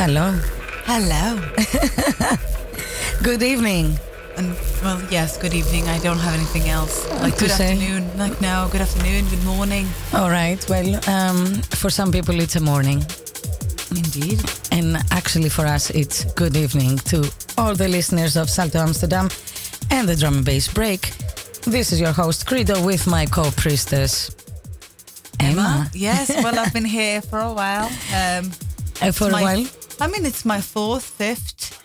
Hello. Hello. Good evening. And well, yes, good evening. I don't have anything else. Like good say. afternoon. Like no, good afternoon, good morning. All right. Well, um, for some people, it's a morning. Indeed. And actually, for us, it's good evening to all the listeners of Salto Amsterdam and the drum and bass break. This is your host, Credo, with my co priestess, Emma. Yes, well I've been here for a while. Um Uh, for a while. I mean it's my fourth, fifth,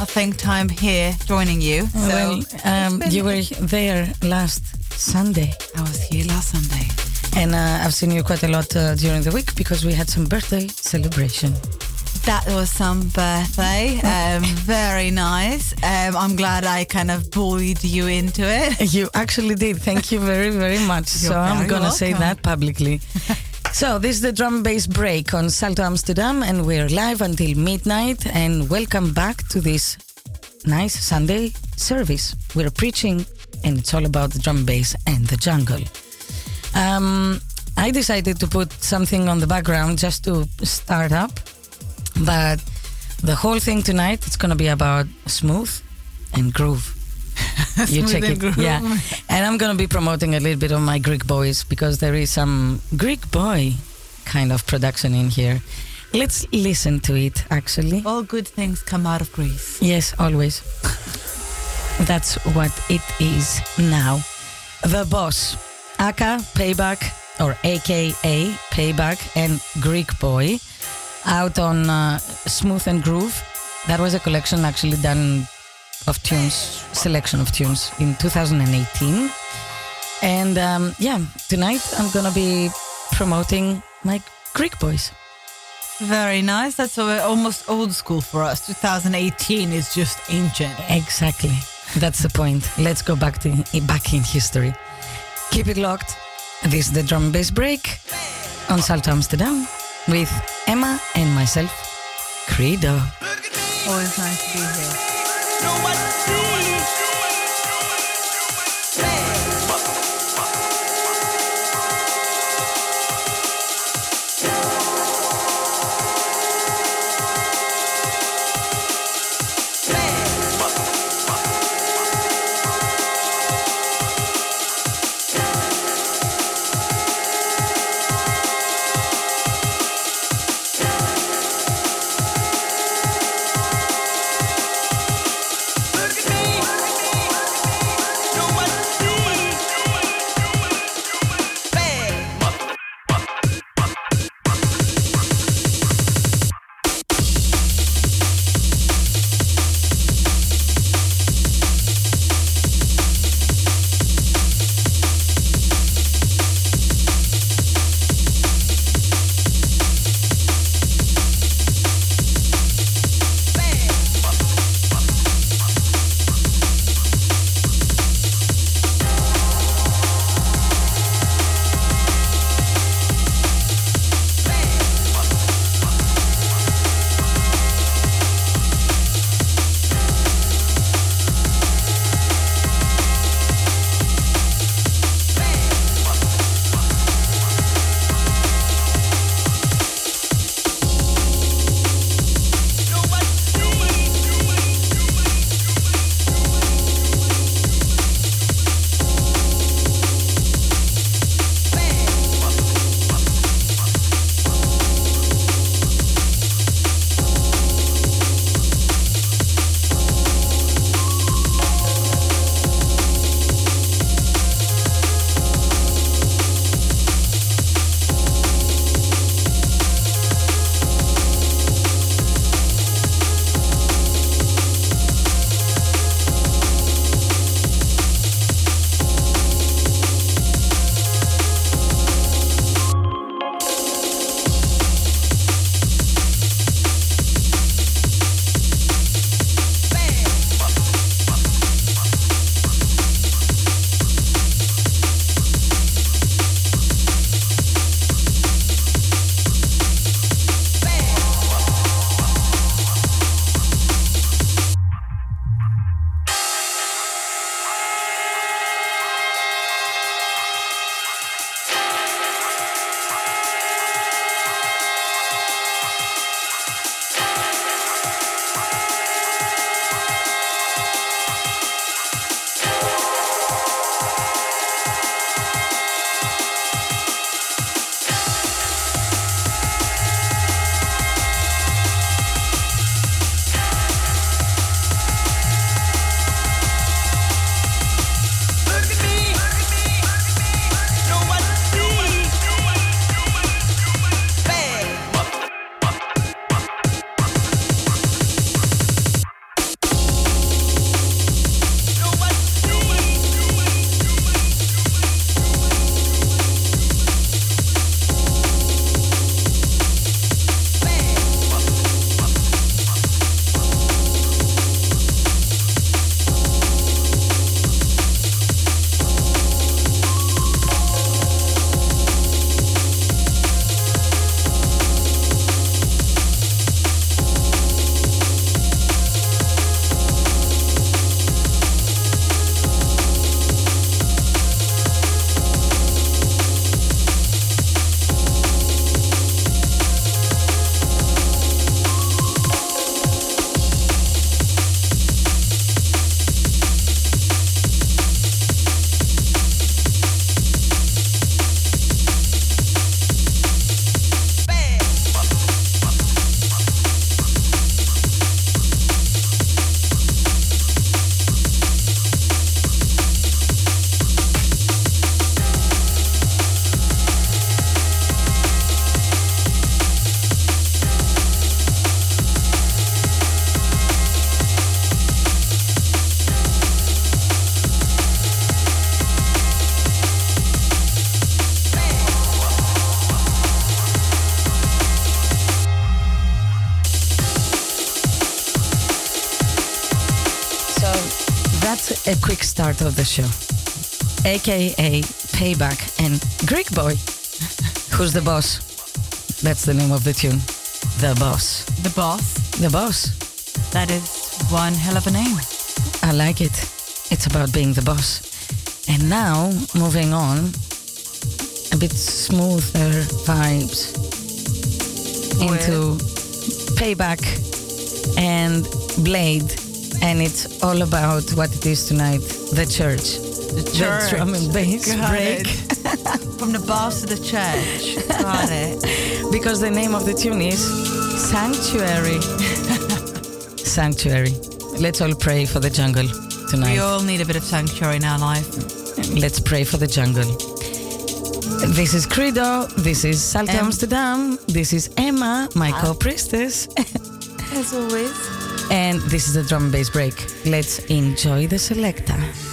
I think time here joining you. So well, um, you were there last Sunday. I was here last Sunday. And uh, I've seen you quite a lot uh, during the week because we had some birthday celebration. That was some birthday. Um, very nice. Um, I'm glad I kind of bullied you into it. You actually did. Thank you very, very much. So I'm going to say that publicly. so this is the drum bass break on Salto Amsterdam, and we're live until midnight. And welcome back to this nice Sunday service. We're preaching, and it's all about the drum bass and the jungle. Um, I decided to put something on the background just to start up, but the whole thing tonight it's going to be about smooth and groove. you check it, yeah. And I'm going to be promoting a little bit of my Greek boys because there is some Greek boy kind of production in here. Let's listen to it. Actually, All good things come out of Greece. yes, always. That's what it is now. The boss, aka Payback or AKA Payback and Greek Boy, out on uh, Smooth and Groove. That was a collection actually done of tunes, selection of tunes in 2018. And um, yeah, tonight I'm gonna be promoting my Greek boys. Very nice. That's almost old school for us. 2018 is just ancient. Exactly. That's the point. Let's go back to back in history. Keep it locked. This is the drum and bass break on Salto Amsterdam with Emma and myself, Credo. Always nice to be here. Look at a quick start of the show. AKA Payback and Greek Boy. Who's the boss? That's the name of the tune. The boss. The boss. The boss. That is one hell of a name. I like it. It's about being the boss. And now, moving on, a bit smoother vibes into Payback and Blade. And it's all about what it is tonight the church. The The drum and bass Got break. From the boss to the church. Got it. Because the name of the tune is Sanctuary. Sanctuary. Let's all pray for the jungle tonight. We all need a bit of sanctuary in our life. Let's pray for the jungle. This is Credo. This is Salto Em- Amsterdam. This is Emma, my Ah. co priestess. As always. And this is the drum and bass break. Let's enjoy the selecta.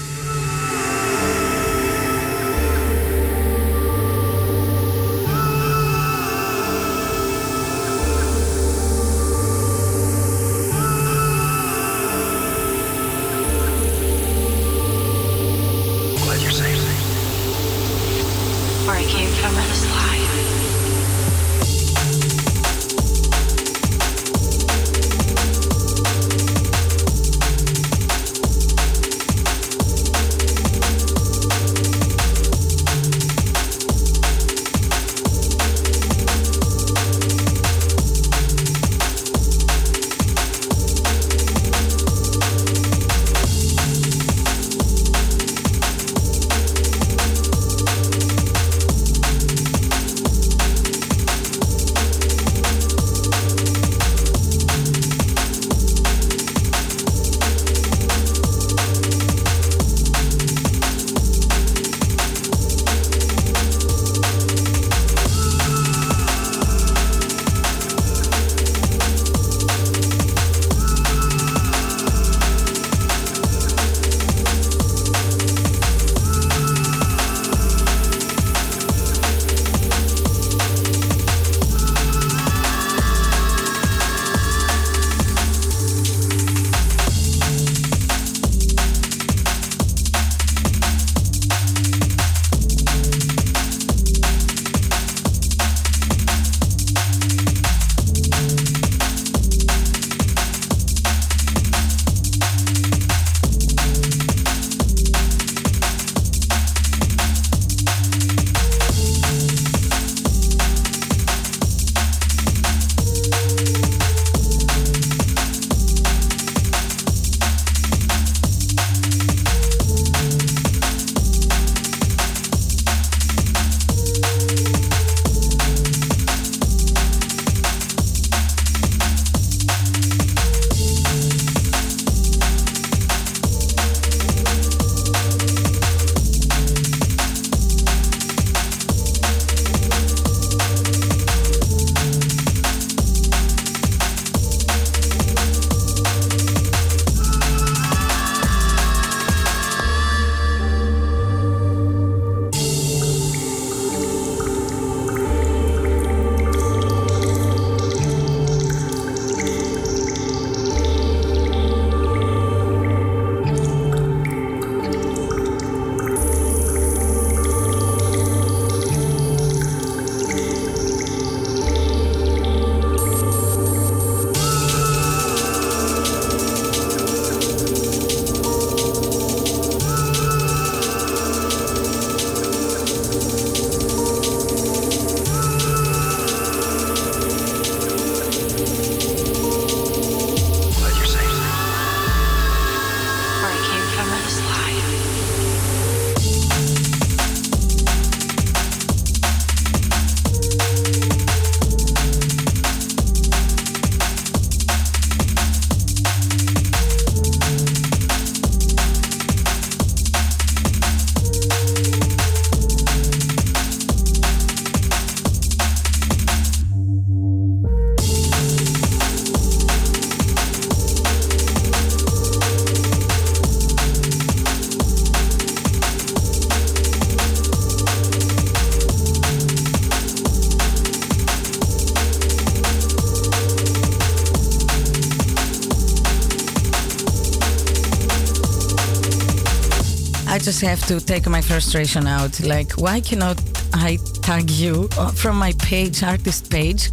Just have to take my frustration out. Like, why cannot I tag you from my page, artist page?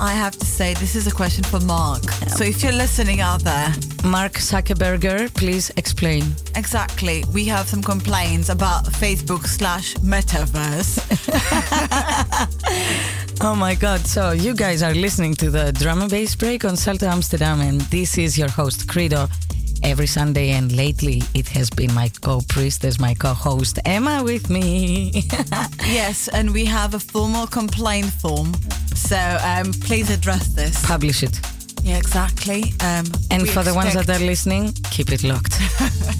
I have to say, this is a question for Mark. So if you're listening out there, Mark Zuckerberger, please explain. exactly, we have some complaints about Facebook slash metaverse. Oh my God. So, you guys are listening to the drum and bass break on Salto Amsterdam, and this is your host, Credo. Every Sunday, and lately it has been my co priestess, my co host, Emma, with me. yes, and we have a formal complaint form. So um, please address this. Publish it. Yeah, exactly. Um, And for the ones that are listening, keep it locked.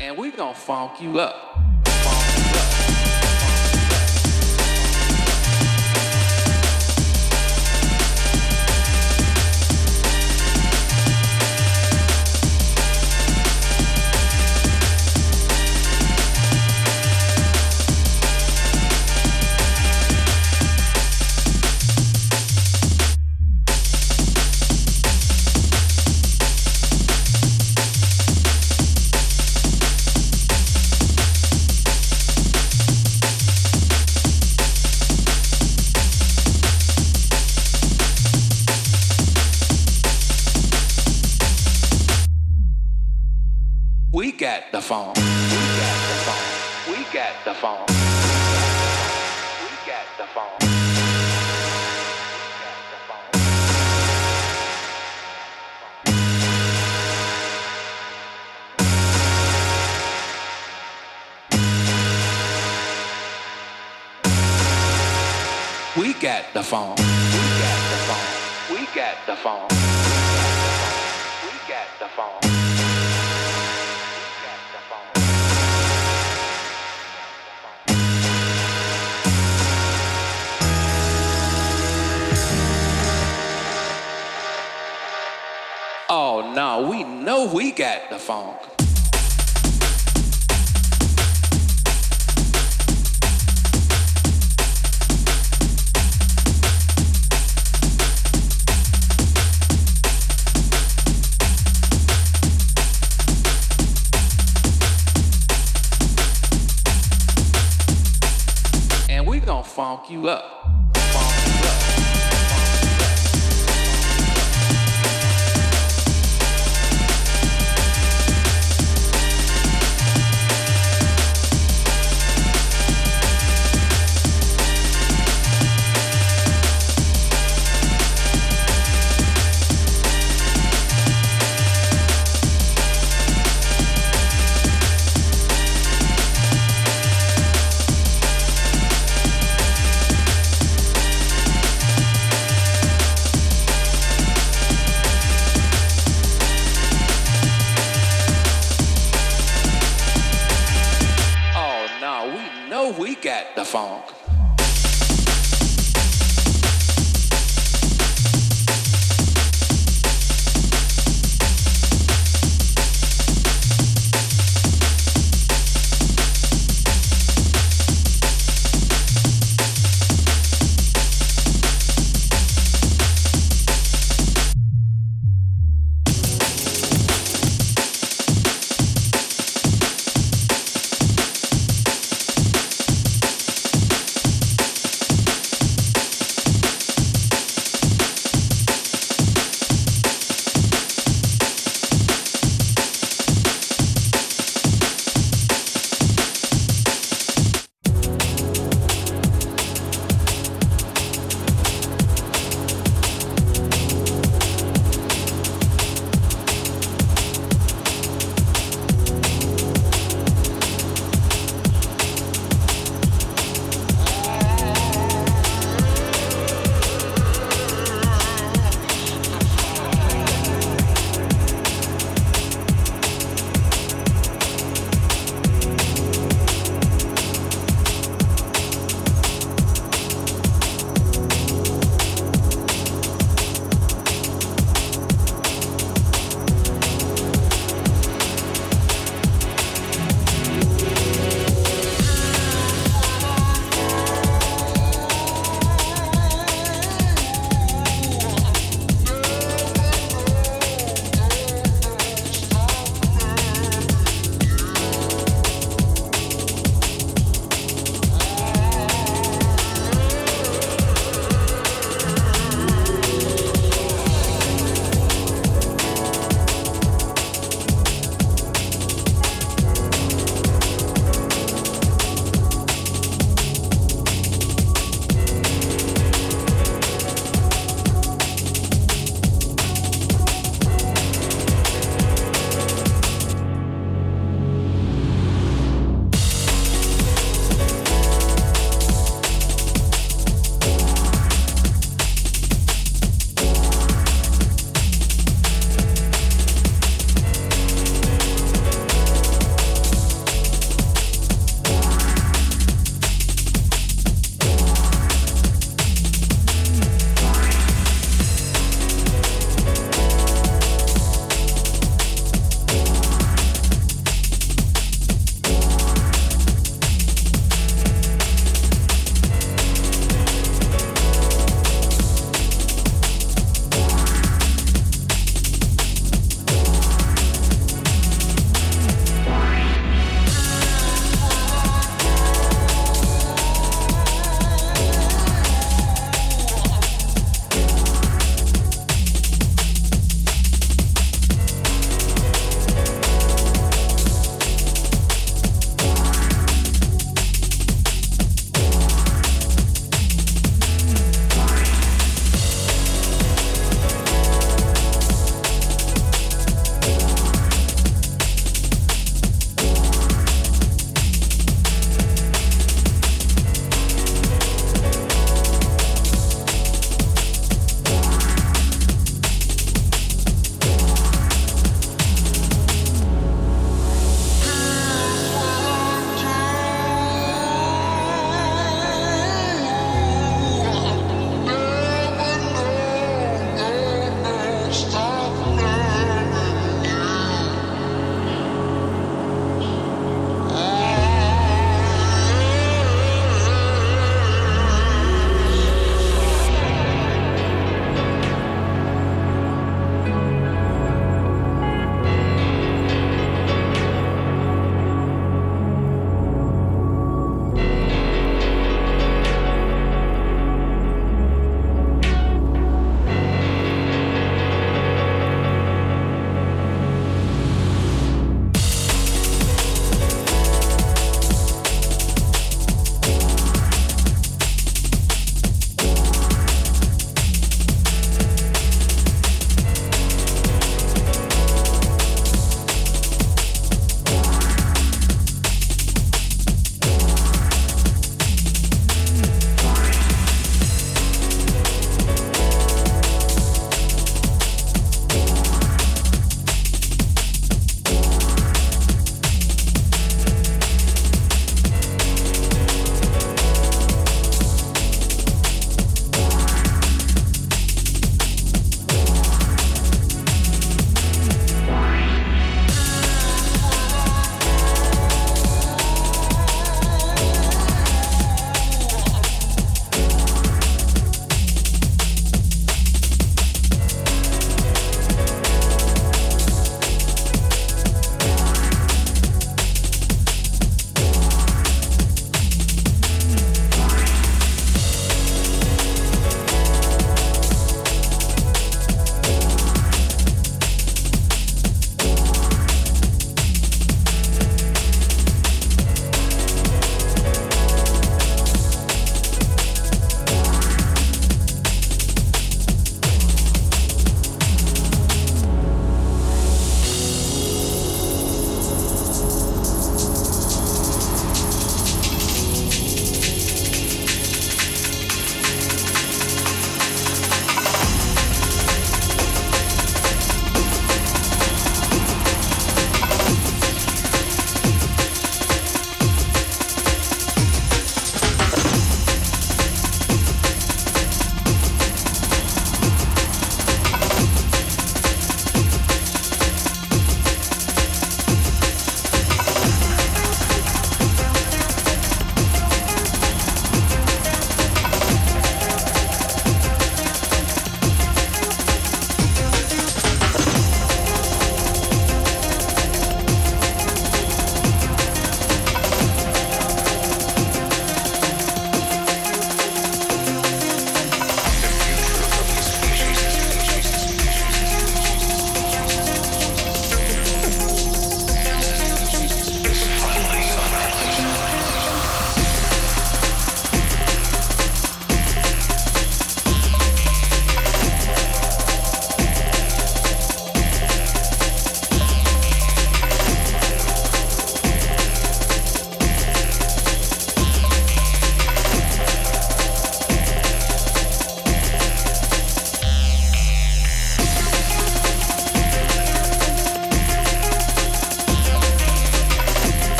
And we gonna funk you up. we got the funk. And we gonna funk you up.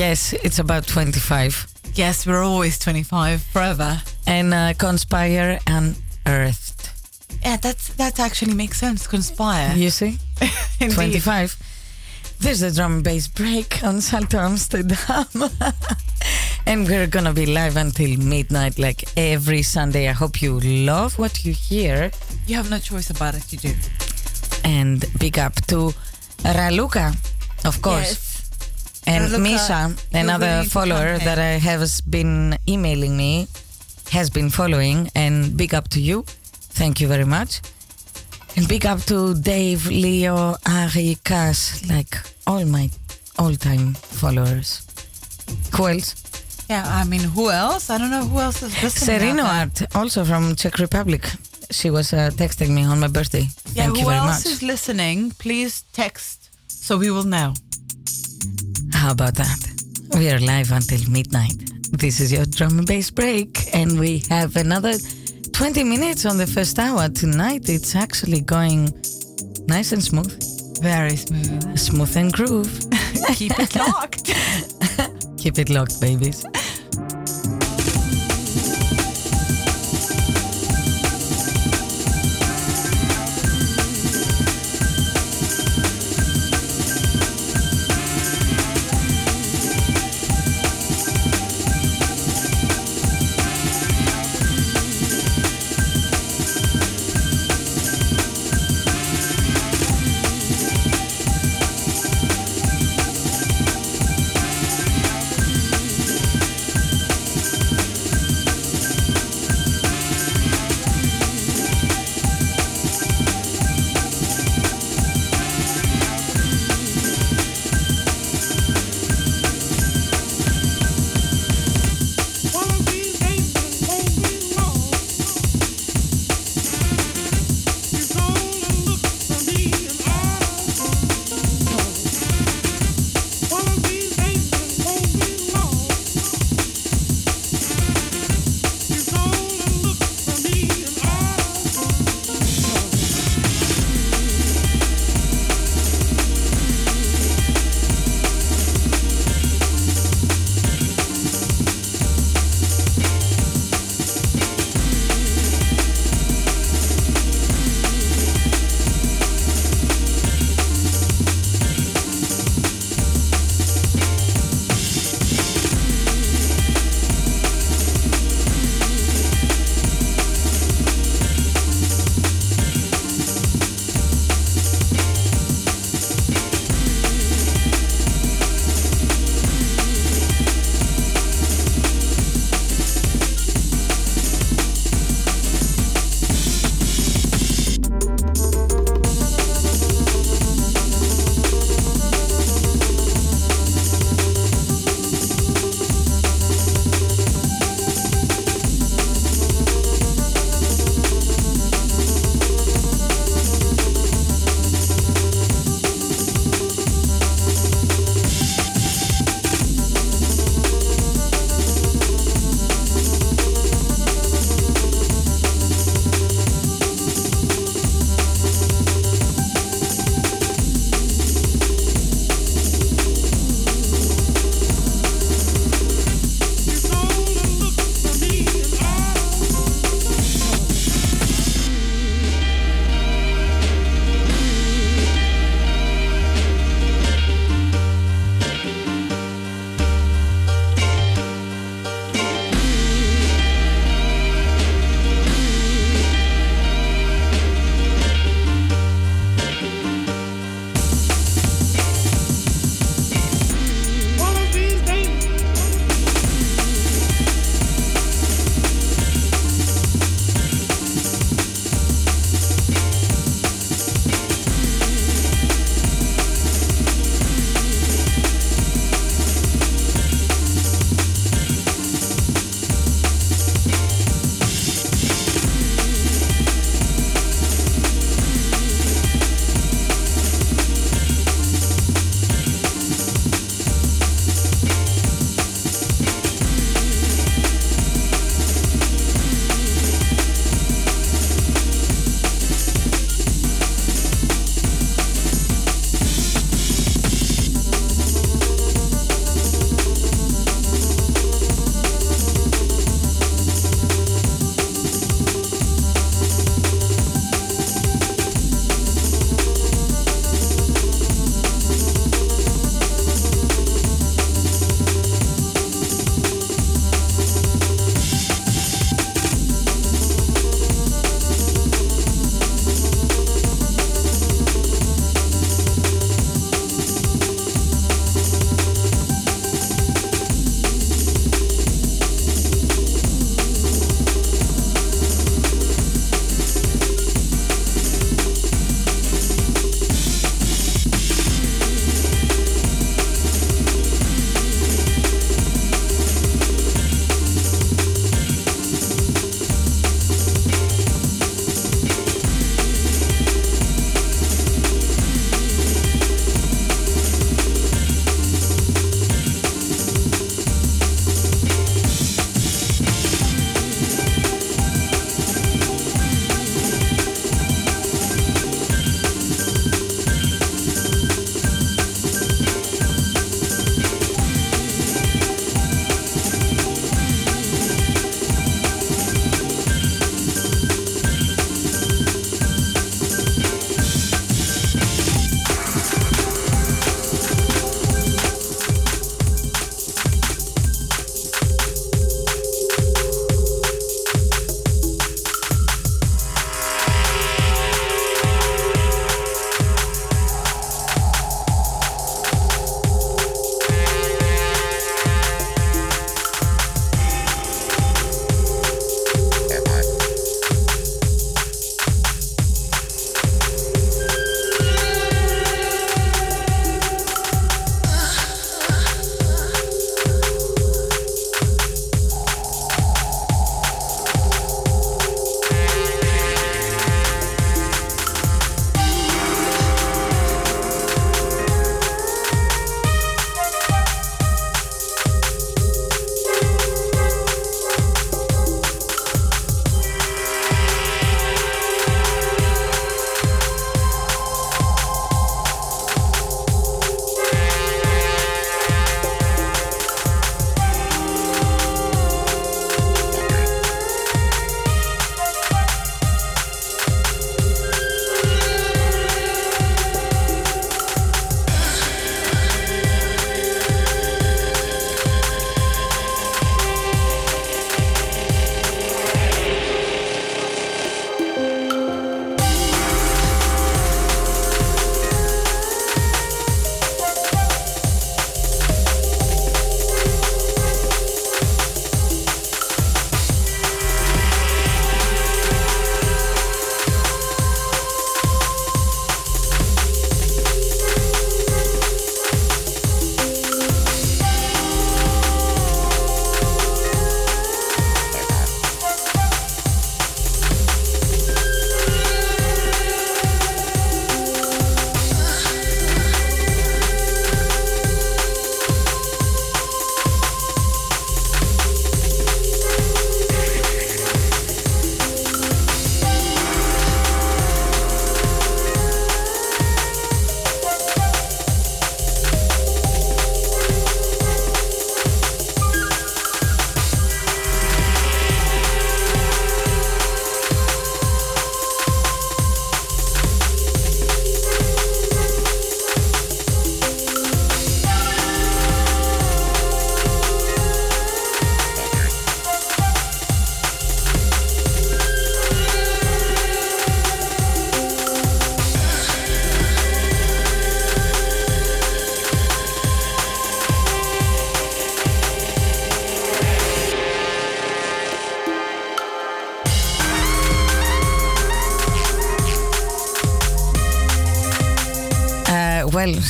Yes, it's about 25. Yes, we're always 25 forever. And uh, Conspire Unearthed. Yeah, that's that actually makes sense. Conspire. You see? Indeed. 25. There's a drum and bass break on Salto Amsterdam. and we're gonna be live until midnight, like every Sunday. I hope you love what you hear. You have no choice about it. You do. And big up to Raluca, of course. Yes. And Misha, another follower that I has been emailing me, has been following, and big up to you. Thank you very much. And big up to Dave, Leo, Ari, Cass, like all my all-time followers. Who else? Yeah, I mean, who else? I don't know who else is listening. Serino. Art, also from Czech Republic. She was uh, texting me on my birthday. Yeah, Thank who you very else much. is listening? Please text so we will know. How about that? We are live until midnight. This is your drum and bass break, and we have another 20 minutes on the first hour. Tonight it's actually going nice and smooth. Very smooth. Smooth and groove. Keep it locked. Keep it locked, babies.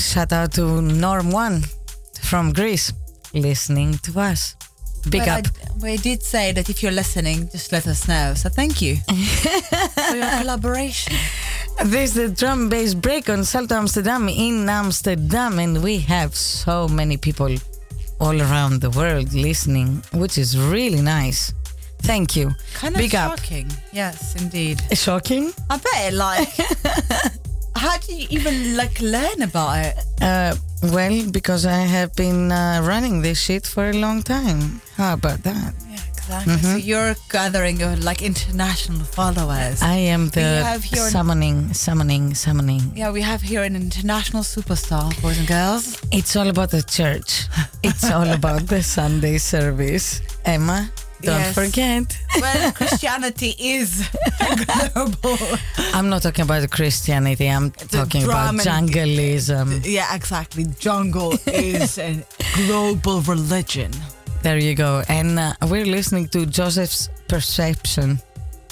Shout out to Norm One from Greece listening to us. Big Well, up. I, we did say that if you're listening, just let us know. So thank you for your collaboration. This is the drum bass break on Salto Amsterdam in Amsterdam, and we have so many people all around the world listening, which is really nice. Thank you. Kind of Big up. shocking. Yes, indeed. Shocking? I bet, it like, do you even like learn about it? Uh, well, because I have been uh, running this shit for a long time. How about that? Yeah, exactly. So you're gathering your like international followers. I am the summoning, summoning, summoning. yeah, we have here an international superstar, boys and girls. It's all about the church. It's all about the Sunday service. Emma, don't Yes. forget. Well, Christianity is global. I'm not talking about Christianity. I'm talking about jungleism. Yeah, exactly. Jungle is a global religion. There you go. And uh, we're listening to Joseph's Perception.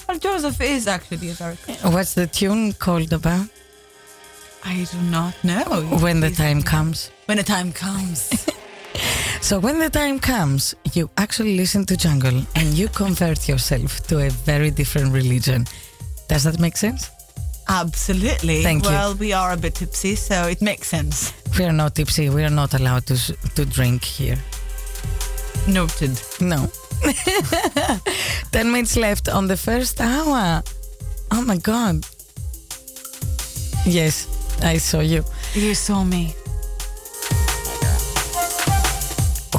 Well, Joseph is actually a very. What's the tune called about? I do not know. When the time comes. When the time comes. So when the time comes, you actually listen to jungle and you convert yourself to a very different religion. Does that make sense? Absolutely. Thank you. well, we are a bit tipsy, so it makes sense. We are not tipsy. We are not allowed to to drink here. Noted. No. 10 minutes left on the first hour. Oh my God. Yes, I saw you. You saw me.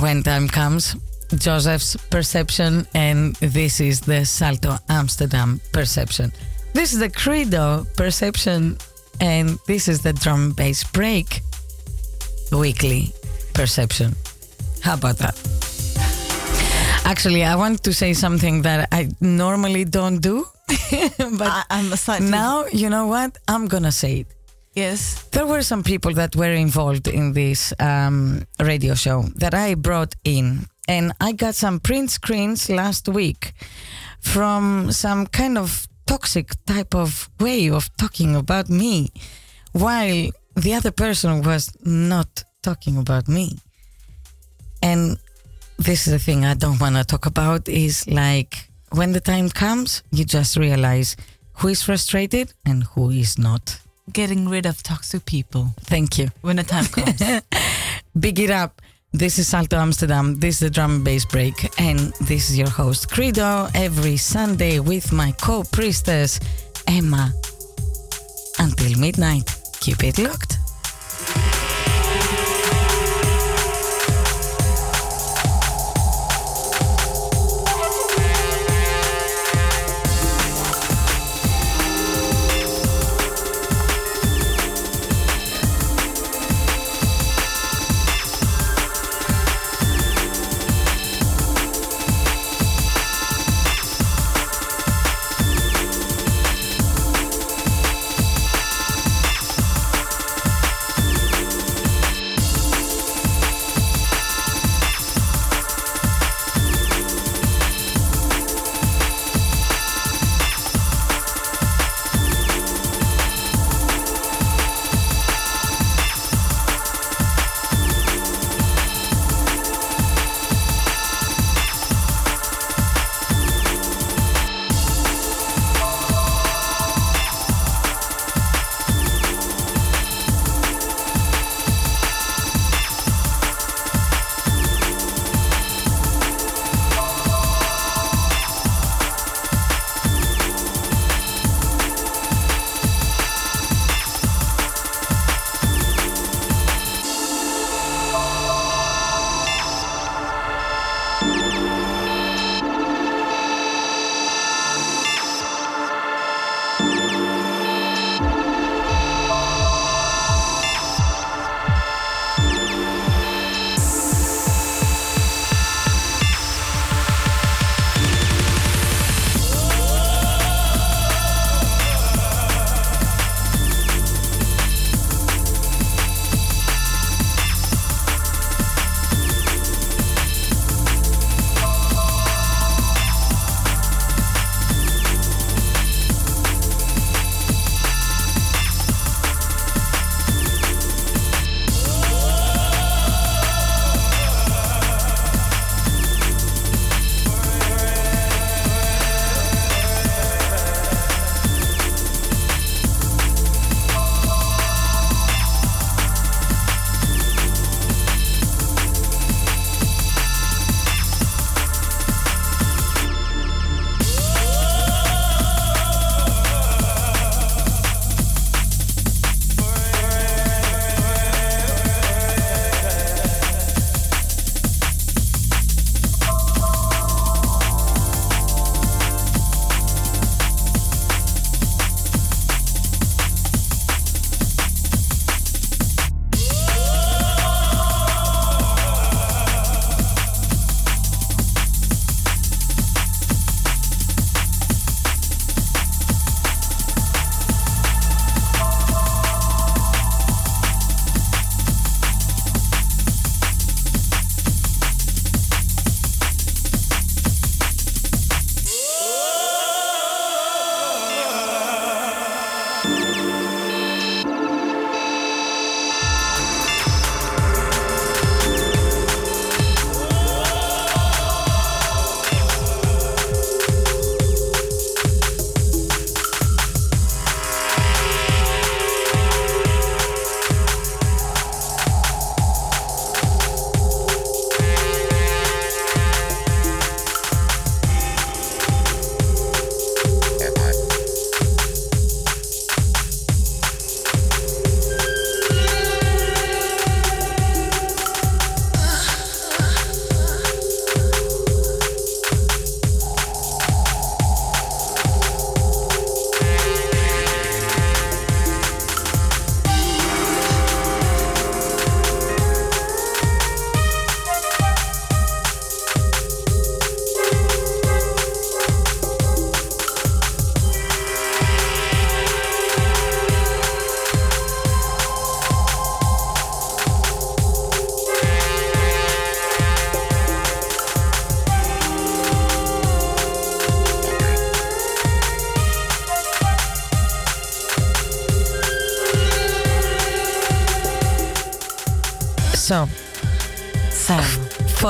When time comes, Joseph's perception, and this is the Salto Amsterdam perception. This is the Credo perception, and this is the drum bass break weekly perception. How about that? Actually, I want to say something that I normally don't do, but I, I'm now, you know what? I'm gonna say it. Yes. There were some people that were involved in this um, radio show that I brought in, and I got some print screens last week from some kind of toxic type of way of talking about me, while the other person was not talking about me. And this is the thing I don't want to talk about is like when the time comes, you just realize who is frustrated and who is not. Getting rid of toxic people Thank you. when the time comes. Big it up. This is Salto Amsterdam. This is the drum and bass break. And this is your host, Credo, every Sunday with my co priestess, Emma. Until midnight. Keep it locked.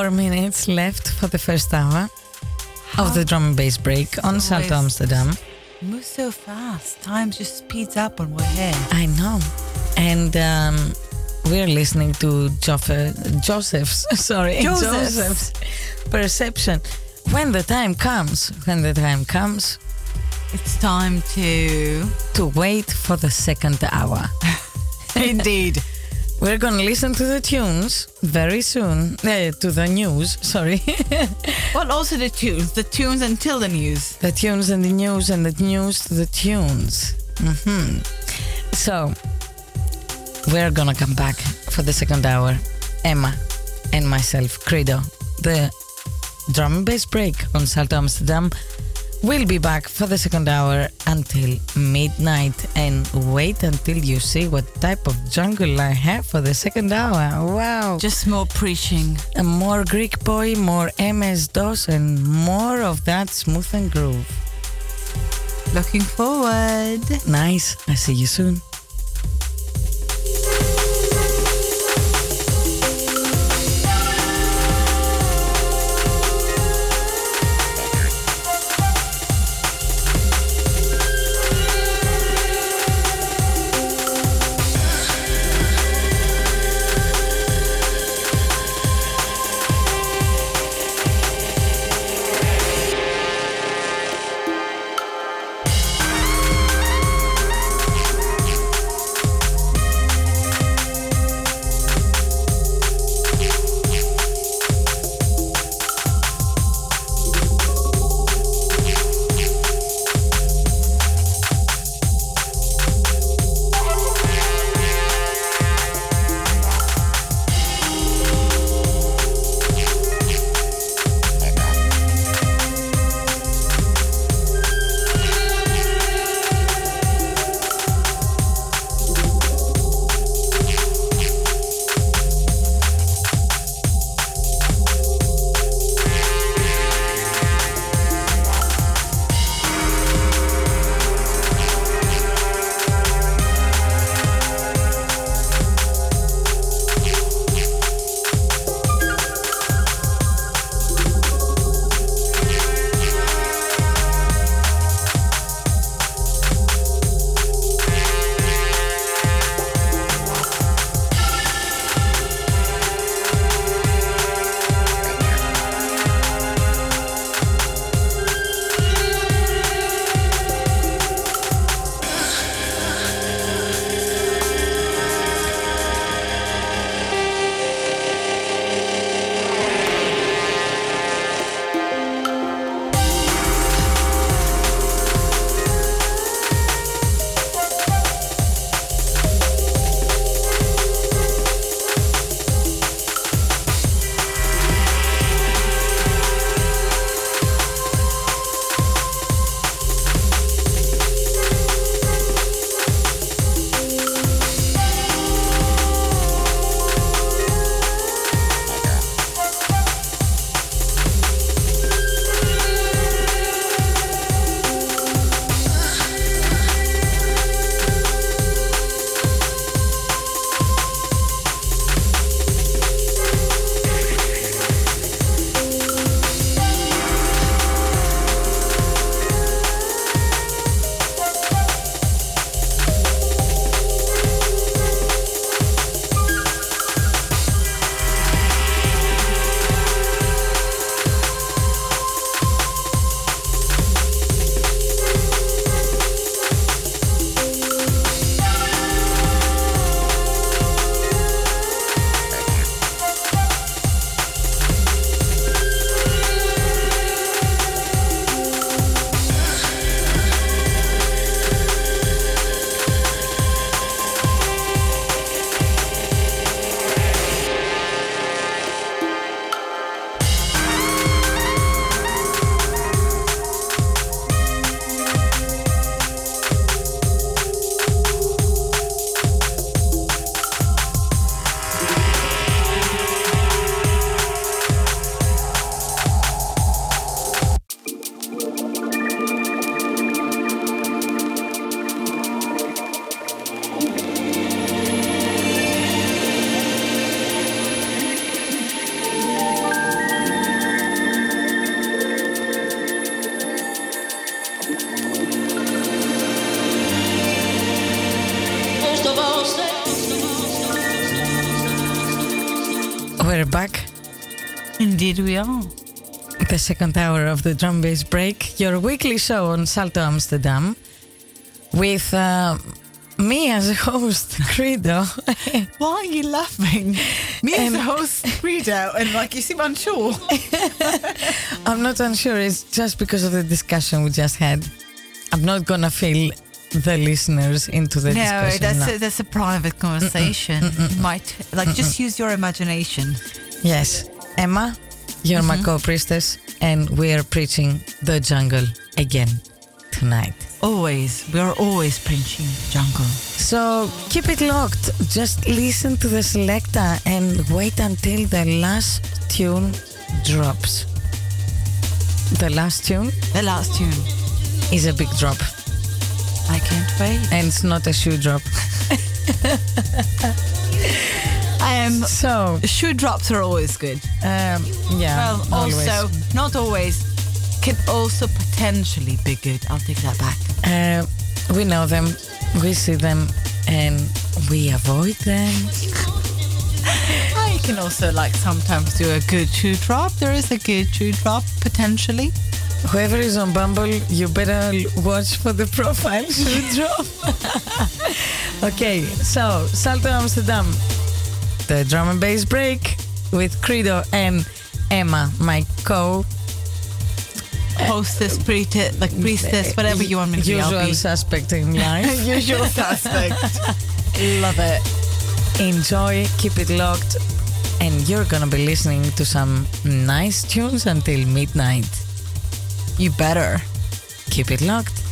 Four minutes left for the first hour of the drum and bass break on Salto Amsterdam. move so fast. Time just speeds up when we're here. I know. And um, we're listening to Joffe, Joseph's, sorry, Joseph's. Joseph's perception. When the time comes, when the time comes, It's time to. to wait for the second hour. Indeed. We're gonna listen to the tunes very soon. Uh, to the news, sorry. well, also the tunes. The tunes until the news. the tunes and the news and the news to the tunes. hmm So, we're gonna come back for the second hour. Emma and myself, Credo, the drum and bass break on Salto Amsterdam. We'll be back for the second hour until midnight and wait until you see what type of jungle I have for the second hour. Wow. Just more preaching. A more Greek boy, more MS DOS, and more of that smooth and groove. Looking forward. Nice. I see you soon. The second hour of the drum bass break, your weekly show on Salto Amsterdam, with uh, me as a host, Credo. Why are you laughing? Me as a host, Rita, and like you seem unsure. I'm not unsure, it's just because of the discussion we just had. I'm not gonna fill the listeners into the No, discussion. that's now. a, that's a private conversation. You might like just use your imagination. Yes. Emma, you're my co priestess, and we are preaching the jungle again tonight. Always, we are always preaching jungle. So keep it locked. Just listen to the selector and wait until the last tune drops. The last tune The last tune. is a big drop, I can't wait. and it's not a shoe drop. Um, So, shoe drops are always good. um, yeah, Well, always. also not always. Can also potentially be good. I'll take that back. Uh, we know them, we see them, and we avoid them. I can also like sometimes do a good shoe drop. There is a good shoe drop potentially. Whoever is on Bumble, you better watch for the profile shoe drop. okay, so Salto Amsterdam, the drum and bass break with Credo and Emma, my co Hostess, priestess, like priestess, whatever you want me to be. Usual be. suspect in life. Usual suspect. Love it. Enjoy, keep it locked, and you're gonna be listening to some nice tunes until midnight. You better. Keep it locked.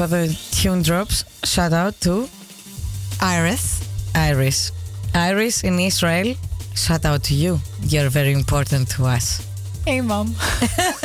Before the tune drops, shout out to Iris. Iris. Iris in Israel, shout out to you. You're very important to us. Hey, mom.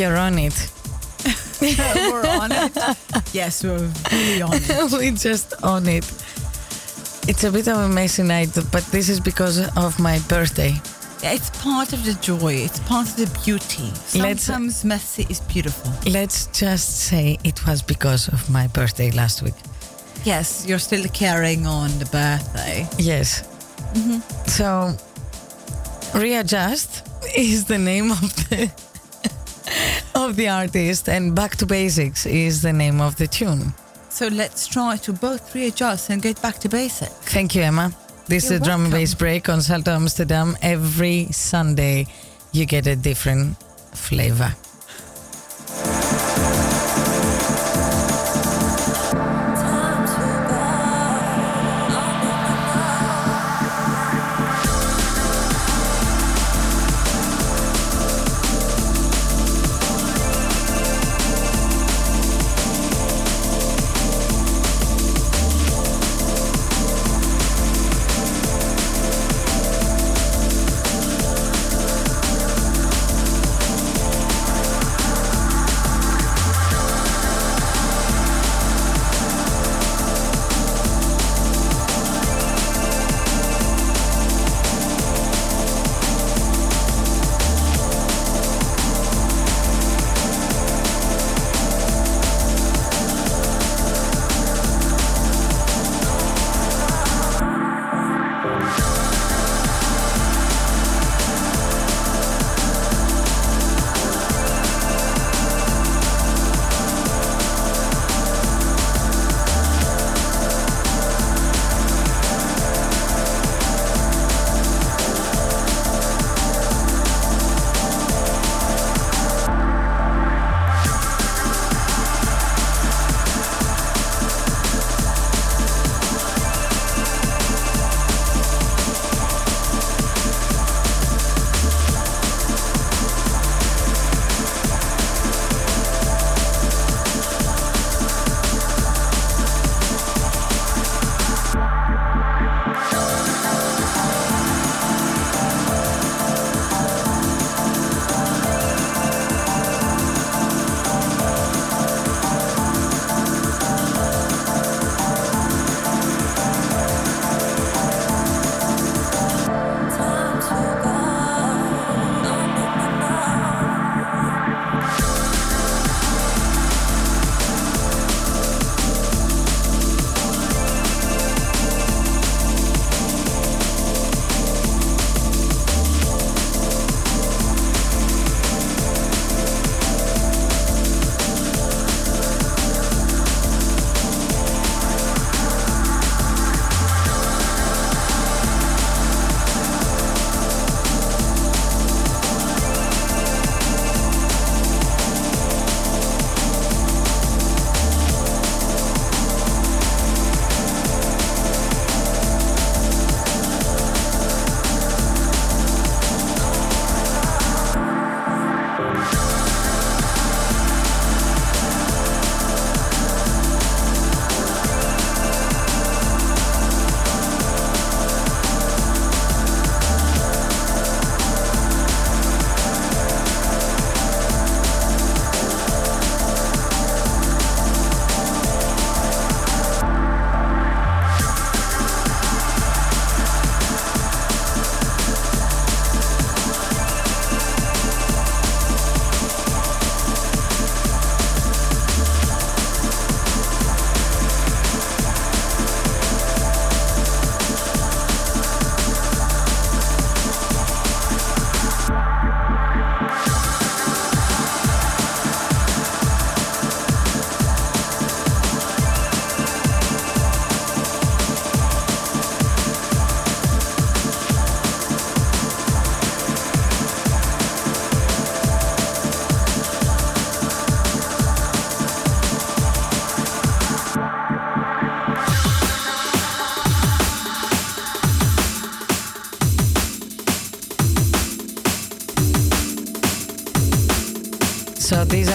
You're on it. we're on it. Yes, we're really on it. we just on it. It's a bit of a messy night, but this is because of my birthday. It's part of the joy. It's part of the beauty. Let's- Sometimes messy is beautiful. Let's just say it was because of my birthday last week. Yes, you're still carrying on the birthday. Yes. Mm-hmm. So, readjust is the name of the of the artist, and back to basics is the name of the tune. So let's try to both readjust and get back to basics. Thank you, Emma. This You're is a drum and bass break on Salto Amsterdam. Every Sunday, you get a different flavor.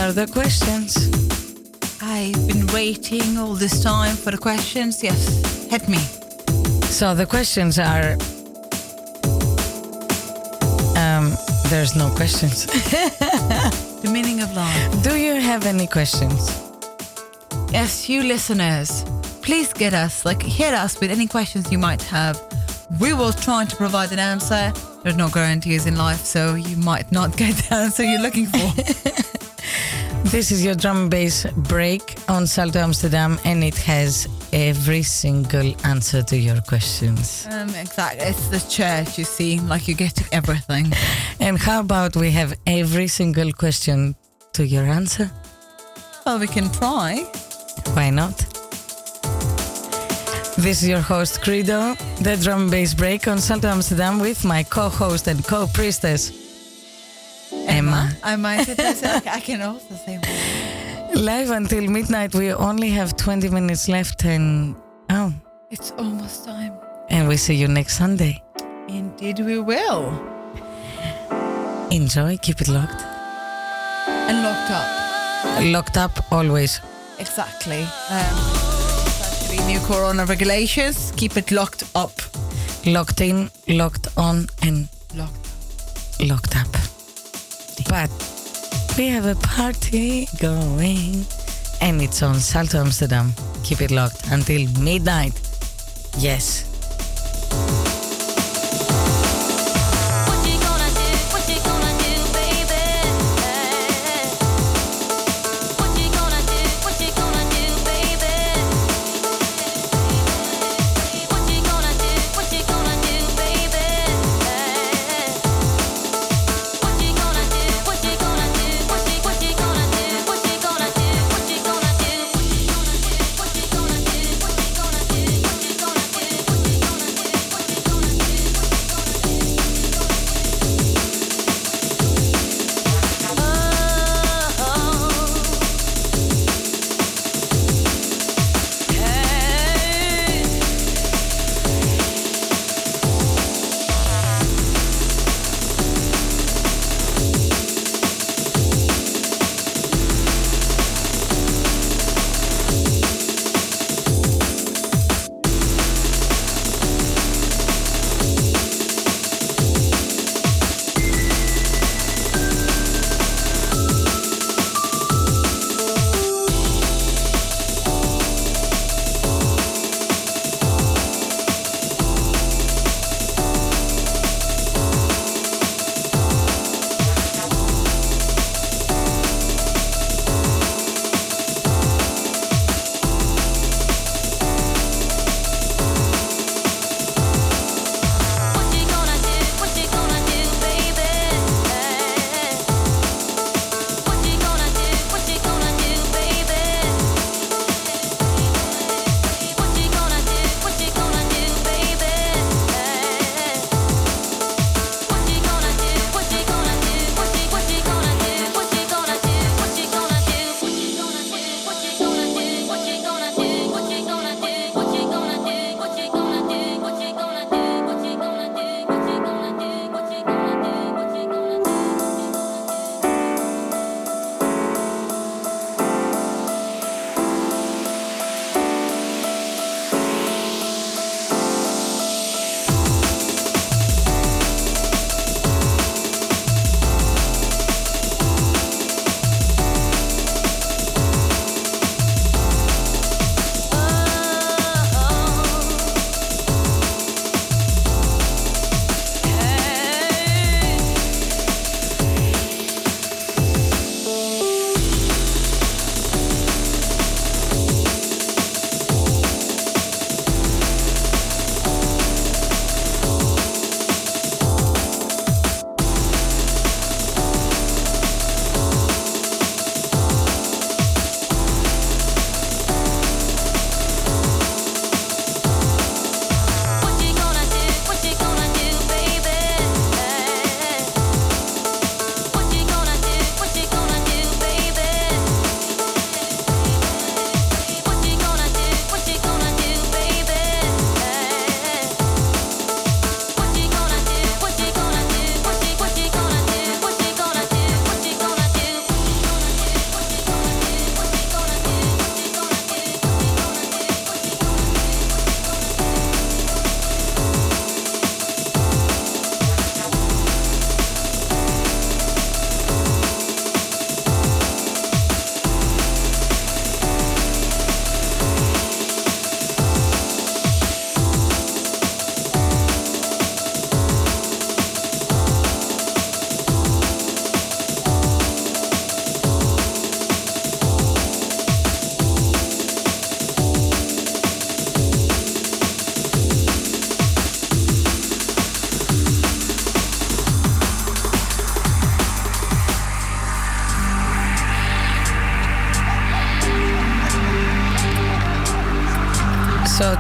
Are the questions. I've been waiting all this time for the questions. Yes, hit me. So the questions are. Um, there's no questions. The meaning of life. Do you have any questions? Yes, you listeners, please get us, like, hit us with any questions you might have. We will try to provide an answer. There's no guarantees in life, so you might not get the answer you're looking for. This is your drum and bass break on Salto Amsterdam, and it has every single answer to your questions. um, exactly. It's the church, you see, like you get everything. And how about we have every single question to your answer? Well, we can try. Why not? This is your host Credo, the drum and bass break on Salto Amsterdam with my co-host and co-priestess I might have to say, I can also say more. Live until midnight. We only have 20 minutes left, and oh, It's almost time. and we see you next Sunday. Indeed, we will. Enjoy, keep it locked. And locked up. Locked up always. Exactly. Um, actually, new corona regulations. Keep it locked up. Locked in, locked on, and Locked. locked up. But we have a party going, and it's on Salto Amsterdam. Keep it locked until midnight. Yes.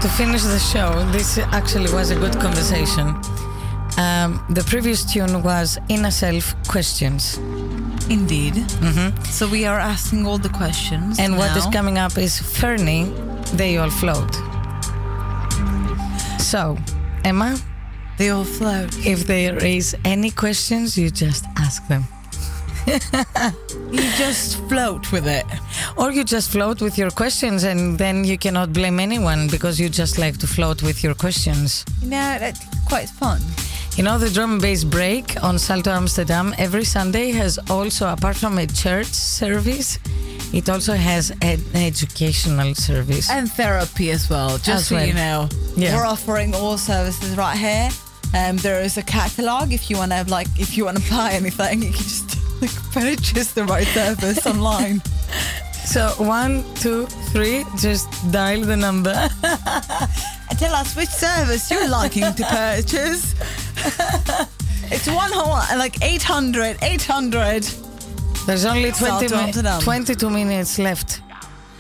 To finish the show, this actually was a good conversation. Um, the previous tune was Inner Self Questions. Indeed. So we are asking all the questions. And what is coming up is Fernie, They All Float. So, Emma, They all float. if there is any questions, you just ask them. You just float with it. Or you just float with your questions and then you cannot blame anyone because you just like to float with your questions. You know, that's quite fun. You know, the drum and bass break on Salto Amsterdam every Sunday has also, apart from a church service, it also has an educational service. And therapy as well, just As so well. you know. Yeah. We're offering all services right here. Um, there is a catalog if you want to like if you want to buy anything, you can just like purchase the right service online. So, one, two, three, just dial the number. Tell us which service you're liking to purchase. it's one whole like 800, 800. There's only 20 Salto mi- 22 minutes left.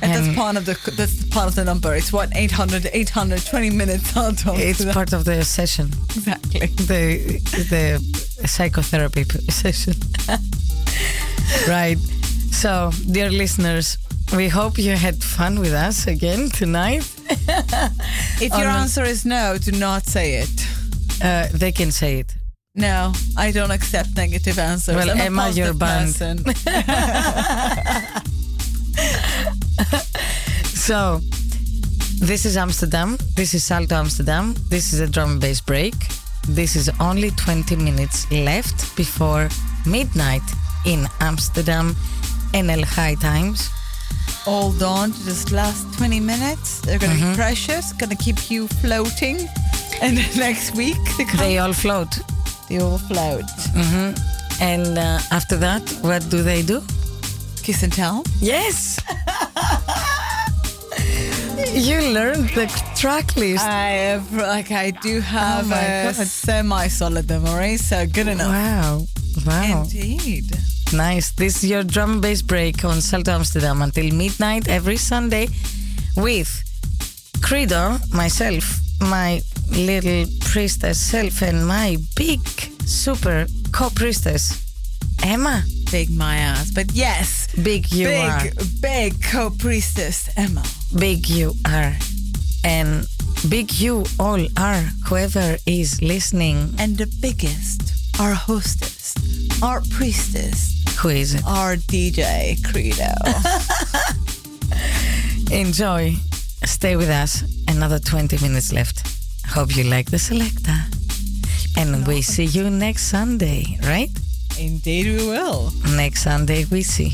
And And- that's part of the that's part of the number. It's what 800, 800, 20 minutes. It's part of the session, exactly. the the psychotherapy session. right. So, dear listeners, we hope you had fun with us again tonight. If your answer is no, do not say it. Uh, they can say it. No, I don't accept negative answers. Well, I'm Emma, you're banned. So, this is Amsterdam. This is Salto Amsterdam. This is a drum and bass break. This is only 20 minutes left before midnight in Amsterdam NL High Times. Hold on to this last 20 minutes. They're going to Mm-hmm. be precious, going to keep you floating. And next week, they, They all float. they all float. And uh, after that, what do they do? Kiss and tell. Yes! you learned the track list. I have, like, I do have Oh a semi-solid memory, so good enough. wow. Wow. Indeed. Nice. This is your drum and bass break on Salto Amsterdam until midnight every Sunday with Credo, myself, my little priestess self, and my big super co priestess, Emma. Big my ass. But yes, Big you big, are. big co-priestess Emma. Big you are. And big you all are, whoever is listening. And the biggest, our hostess, our priestess, Who is it? our DJ Credo. Enjoy. Stay with us. Another 20 minutes left. Hope you like the selector. And we see you next Sunday, right? Indeed, we will. Next Sunday we see.